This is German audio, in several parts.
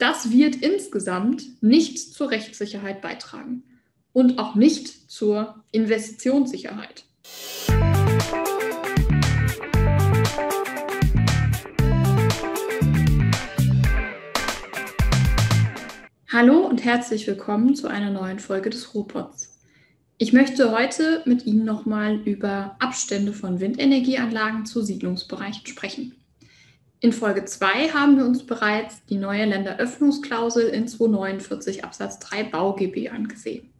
Das wird insgesamt nicht zur Rechtssicherheit beitragen und auch nicht zur Investitionssicherheit. Hallo und herzlich willkommen zu einer neuen Folge des Robots. Ich möchte heute mit Ihnen nochmal über Abstände von Windenergieanlagen zu Siedlungsbereichen sprechen. In Folge 2 haben wir uns bereits die neue Länderöffnungsklausel in 249 Absatz 3 BauGB angesehen.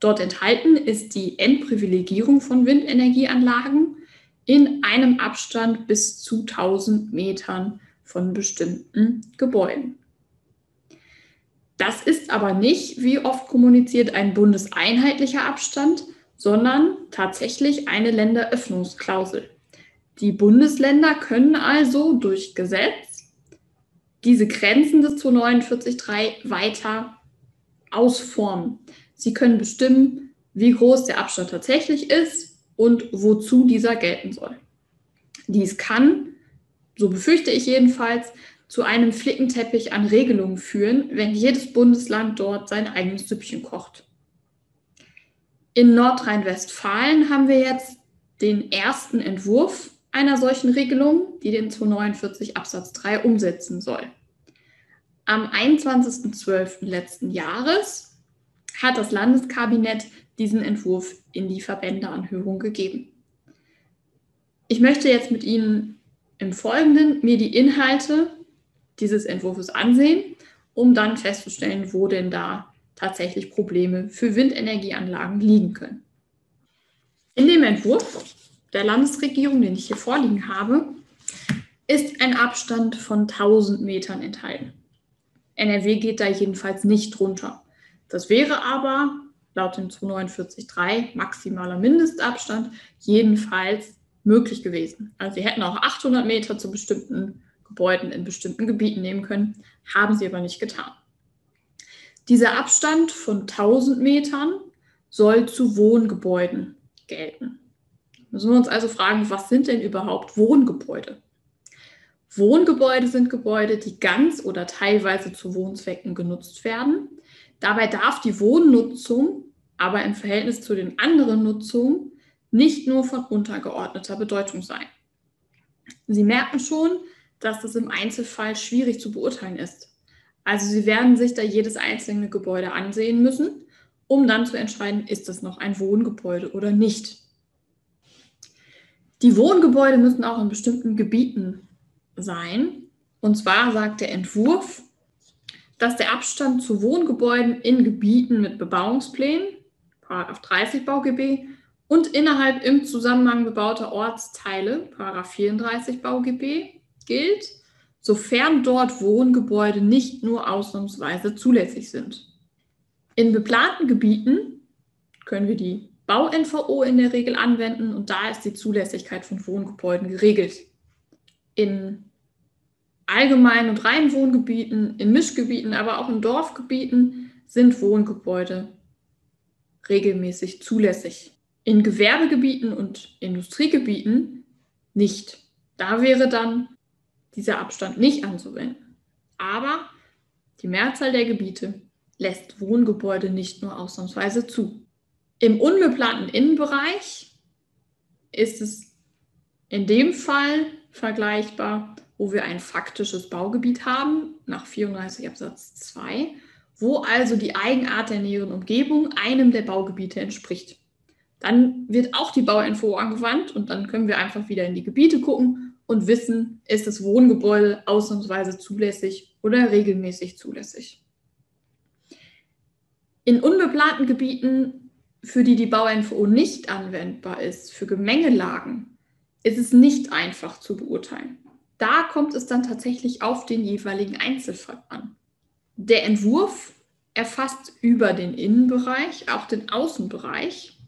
Dort enthalten ist die Endprivilegierung von Windenergieanlagen in einem Abstand bis zu 1000 Metern von bestimmten Gebäuden. Das ist aber nicht, wie oft kommuniziert, ein bundeseinheitlicher Abstand, sondern tatsächlich eine Länderöffnungsklausel. Die Bundesländer können also durch Gesetz diese Grenzen des 249.3 weiter ausformen. Sie können bestimmen, wie groß der Abstand tatsächlich ist und wozu dieser gelten soll. Dies kann, so befürchte ich jedenfalls, zu einem Flickenteppich an Regelungen führen, wenn jedes Bundesland dort sein eigenes Süppchen kocht. In Nordrhein-Westfalen haben wir jetzt den ersten Entwurf einer solchen Regelung, die den 249 Absatz 3 umsetzen soll. Am 21.12. letzten Jahres hat das Landeskabinett diesen Entwurf in die Verbändeanhörung gegeben. Ich möchte jetzt mit Ihnen im Folgenden mir die Inhalte dieses Entwurfs ansehen, um dann festzustellen, wo denn da tatsächlich Probleme für Windenergieanlagen liegen können. In dem Entwurf der Landesregierung, den ich hier vorliegen habe, ist ein Abstand von 1000 Metern enthalten. NRW geht da jedenfalls nicht drunter. Das wäre aber laut dem 249.3 maximaler Mindestabstand jedenfalls möglich gewesen. Also sie hätten auch 800 Meter zu bestimmten Gebäuden in bestimmten Gebieten nehmen können, haben sie aber nicht getan. Dieser Abstand von 1000 Metern soll zu Wohngebäuden gelten. Müssen wir uns also fragen, was sind denn überhaupt Wohngebäude? Wohngebäude sind Gebäude, die ganz oder teilweise zu Wohnzwecken genutzt werden. Dabei darf die Wohnnutzung aber im Verhältnis zu den anderen Nutzungen nicht nur von untergeordneter Bedeutung sein. Sie merken schon, dass das im Einzelfall schwierig zu beurteilen ist. Also Sie werden sich da jedes einzelne Gebäude ansehen müssen, um dann zu entscheiden, ist es noch ein Wohngebäude oder nicht. Die Wohngebäude müssen auch in bestimmten Gebieten sein. Und zwar sagt der Entwurf, dass der Abstand zu Wohngebäuden in Gebieten mit Bebauungsplänen, 30 BauGB, und innerhalb im Zusammenhang bebauter Ortsteile, 34 BauGB, gilt, sofern dort Wohngebäude nicht nur ausnahmsweise zulässig sind. In beplanten Gebieten können wir die Bau-NVO in der Regel anwenden und da ist die Zulässigkeit von Wohngebäuden geregelt. In allgemeinen und reinen Wohngebieten, in Mischgebieten, aber auch in Dorfgebieten sind Wohngebäude regelmäßig zulässig. In Gewerbegebieten und Industriegebieten nicht. Da wäre dann dieser Abstand nicht anzuwenden. Aber die Mehrzahl der Gebiete lässt Wohngebäude nicht nur ausnahmsweise zu. Im unbeplanten Innenbereich ist es in dem Fall vergleichbar, wo wir ein faktisches Baugebiet haben, nach 34 Absatz 2, wo also die Eigenart der näheren Umgebung einem der Baugebiete entspricht. Dann wird auch die Bauinfo angewandt und dann können wir einfach wieder in die Gebiete gucken und wissen, ist das Wohngebäude ausnahmsweise zulässig oder regelmäßig zulässig. In unbeplanten Gebieten für die die Bau-NVO nicht anwendbar ist, für Gemengelagen, ist es nicht einfach zu beurteilen. Da kommt es dann tatsächlich auf den jeweiligen Einzelfall an. Der Entwurf erfasst über den Innenbereich auch den Außenbereich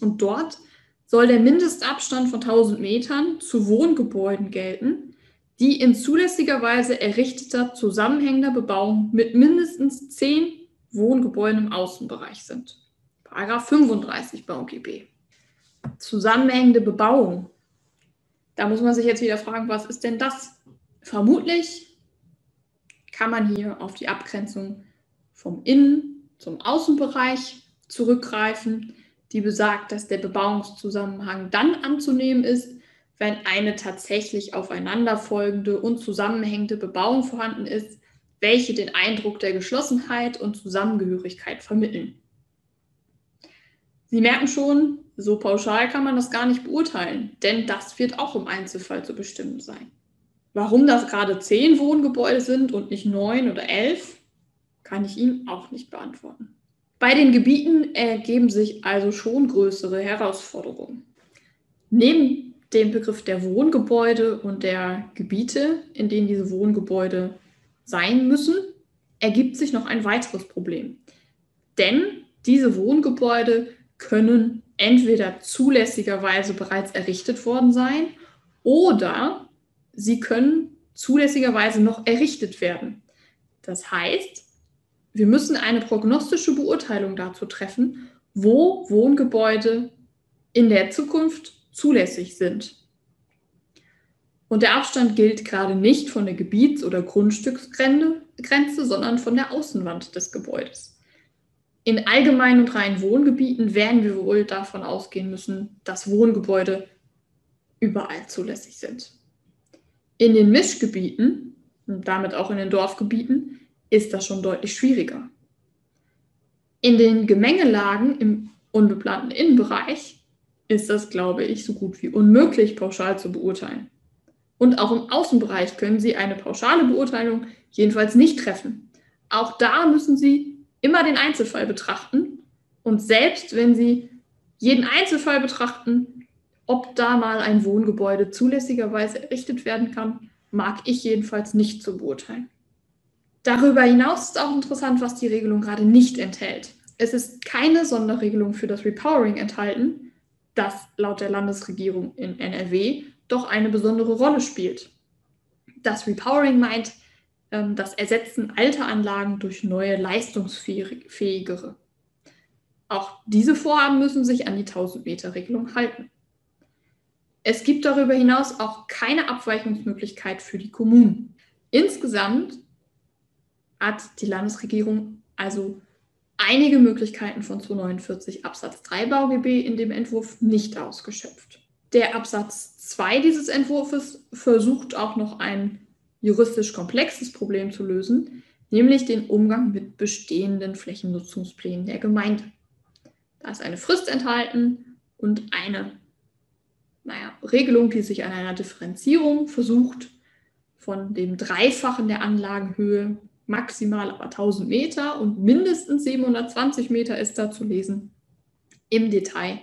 und dort soll der Mindestabstand von 1000 Metern zu Wohngebäuden gelten, die in zulässiger Weise errichteter zusammenhängender Bebauung mit mindestens 10 Wohngebäuden im Außenbereich sind. Paragraph 35 BauGB. Zusammenhängende Bebauung. Da muss man sich jetzt wieder fragen, was ist denn das? Vermutlich kann man hier auf die Abgrenzung vom Innen- zum Außenbereich zurückgreifen, die besagt, dass der Bebauungszusammenhang dann anzunehmen ist, wenn eine tatsächlich aufeinanderfolgende und zusammenhängende Bebauung vorhanden ist, welche den Eindruck der Geschlossenheit und Zusammengehörigkeit vermitteln. Sie merken schon, so pauschal kann man das gar nicht beurteilen, denn das wird auch im Einzelfall zu bestimmen sein. Warum das gerade zehn Wohngebäude sind und nicht neun oder elf, kann ich Ihnen auch nicht beantworten. Bei den Gebieten ergeben sich also schon größere Herausforderungen. Neben dem Begriff der Wohngebäude und der Gebiete, in denen diese Wohngebäude sein müssen, ergibt sich noch ein weiteres Problem. Denn diese Wohngebäude können entweder zulässigerweise bereits errichtet worden sein oder sie können zulässigerweise noch errichtet werden. Das heißt, wir müssen eine prognostische Beurteilung dazu treffen, wo Wohngebäude in der Zukunft zulässig sind. Und der Abstand gilt gerade nicht von der Gebiets- oder Grundstücksgrenze, sondern von der Außenwand des Gebäudes. In allgemeinen und reinen Wohngebieten werden wir wohl davon ausgehen müssen, dass Wohngebäude überall zulässig sind. In den Mischgebieten und damit auch in den Dorfgebieten ist das schon deutlich schwieriger. In den Gemengelagen im unbeplanten Innenbereich ist das, glaube ich, so gut wie unmöglich pauschal zu beurteilen. Und auch im Außenbereich können Sie eine pauschale Beurteilung jedenfalls nicht treffen. Auch da müssen Sie immer den Einzelfall betrachten. Und selbst wenn Sie jeden Einzelfall betrachten, ob da mal ein Wohngebäude zulässigerweise errichtet werden kann, mag ich jedenfalls nicht zu beurteilen. Darüber hinaus ist auch interessant, was die Regelung gerade nicht enthält. Es ist keine Sonderregelung für das Repowering enthalten, das laut der Landesregierung in NRW doch eine besondere Rolle spielt. Das Repowering meint ähm, das Ersetzen alter Anlagen durch neue leistungsfähigere. Auch diese Vorhaben müssen sich an die 1000-Meter-Regelung halten. Es gibt darüber hinaus auch keine Abweichungsmöglichkeit für die Kommunen. Insgesamt hat die Landesregierung also einige Möglichkeiten von 249 Absatz 3 BauGB in dem Entwurf nicht ausgeschöpft. Der Absatz 2 dieses Entwurfs versucht auch noch ein juristisch komplexes Problem zu lösen, nämlich den Umgang mit bestehenden Flächennutzungsplänen der Gemeinde. Da ist eine Frist enthalten und eine naja, Regelung, die sich an einer Differenzierung versucht, von dem Dreifachen der Anlagenhöhe, maximal aber 1000 Meter und mindestens 720 Meter ist da zu lesen, im Detail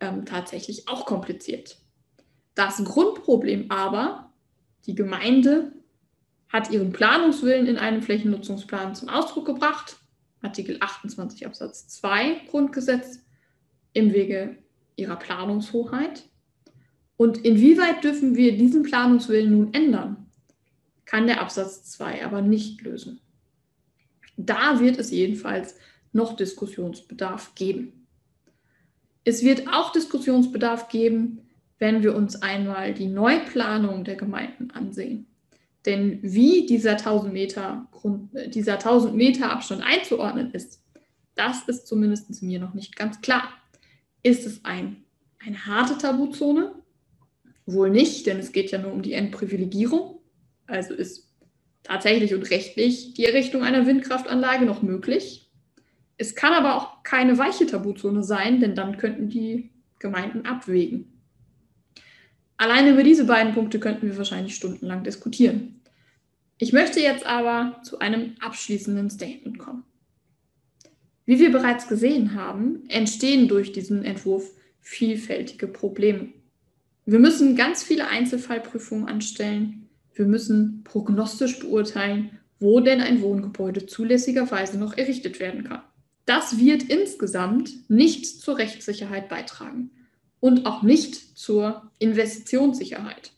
ähm, tatsächlich auch kompliziert. Das Grundproblem aber, die Gemeinde hat ihren Planungswillen in einem Flächennutzungsplan zum Ausdruck gebracht, Artikel 28 Absatz 2 Grundgesetz, im Wege ihrer Planungshoheit. Und inwieweit dürfen wir diesen Planungswillen nun ändern, kann der Absatz 2 aber nicht lösen. Da wird es jedenfalls noch Diskussionsbedarf geben. Es wird auch Diskussionsbedarf geben, wenn wir uns einmal die Neuplanung der Gemeinden ansehen. Denn wie dieser 1000 Meter, Grund, äh, dieser 1000 Meter Abstand einzuordnen ist, das ist zumindest mir noch nicht ganz klar. Ist es ein, eine harte Tabuzone? Wohl nicht, denn es geht ja nur um die Endprivilegierung. Also ist tatsächlich und rechtlich die Errichtung einer Windkraftanlage noch möglich. Es kann aber auch keine weiche Tabuzone sein, denn dann könnten die Gemeinden abwägen. Alleine über diese beiden Punkte könnten wir wahrscheinlich stundenlang diskutieren. Ich möchte jetzt aber zu einem abschließenden Statement kommen. Wie wir bereits gesehen haben, entstehen durch diesen Entwurf vielfältige Probleme. Wir müssen ganz viele Einzelfallprüfungen anstellen. Wir müssen prognostisch beurteilen, wo denn ein Wohngebäude zulässigerweise noch errichtet werden kann. Das wird insgesamt nicht zur Rechtssicherheit beitragen und auch nicht zur Investitionssicherheit.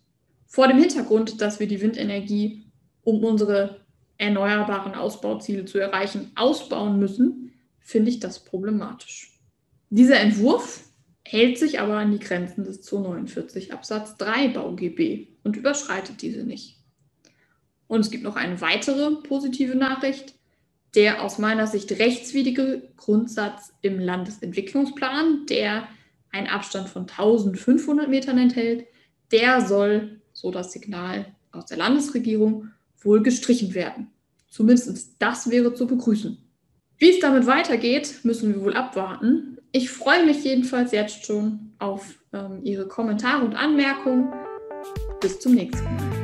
Vor dem Hintergrund, dass wir die Windenergie, um unsere erneuerbaren Ausbauziele zu erreichen, ausbauen müssen, finde ich das problematisch. Dieser Entwurf hält sich aber an die Grenzen des 249 Absatz 3 BauGB und überschreitet diese nicht. Und es gibt noch eine weitere positive Nachricht. Der aus meiner Sicht rechtswidrige Grundsatz im Landesentwicklungsplan, der einen Abstand von 1500 Metern enthält, der soll, so das Signal aus der Landesregierung, wohl gestrichen werden. Zumindest das wäre zu begrüßen. Wie es damit weitergeht, müssen wir wohl abwarten. Ich freue mich jedenfalls jetzt schon auf ähm, Ihre Kommentare und Anmerkungen. Bis zum nächsten Mal.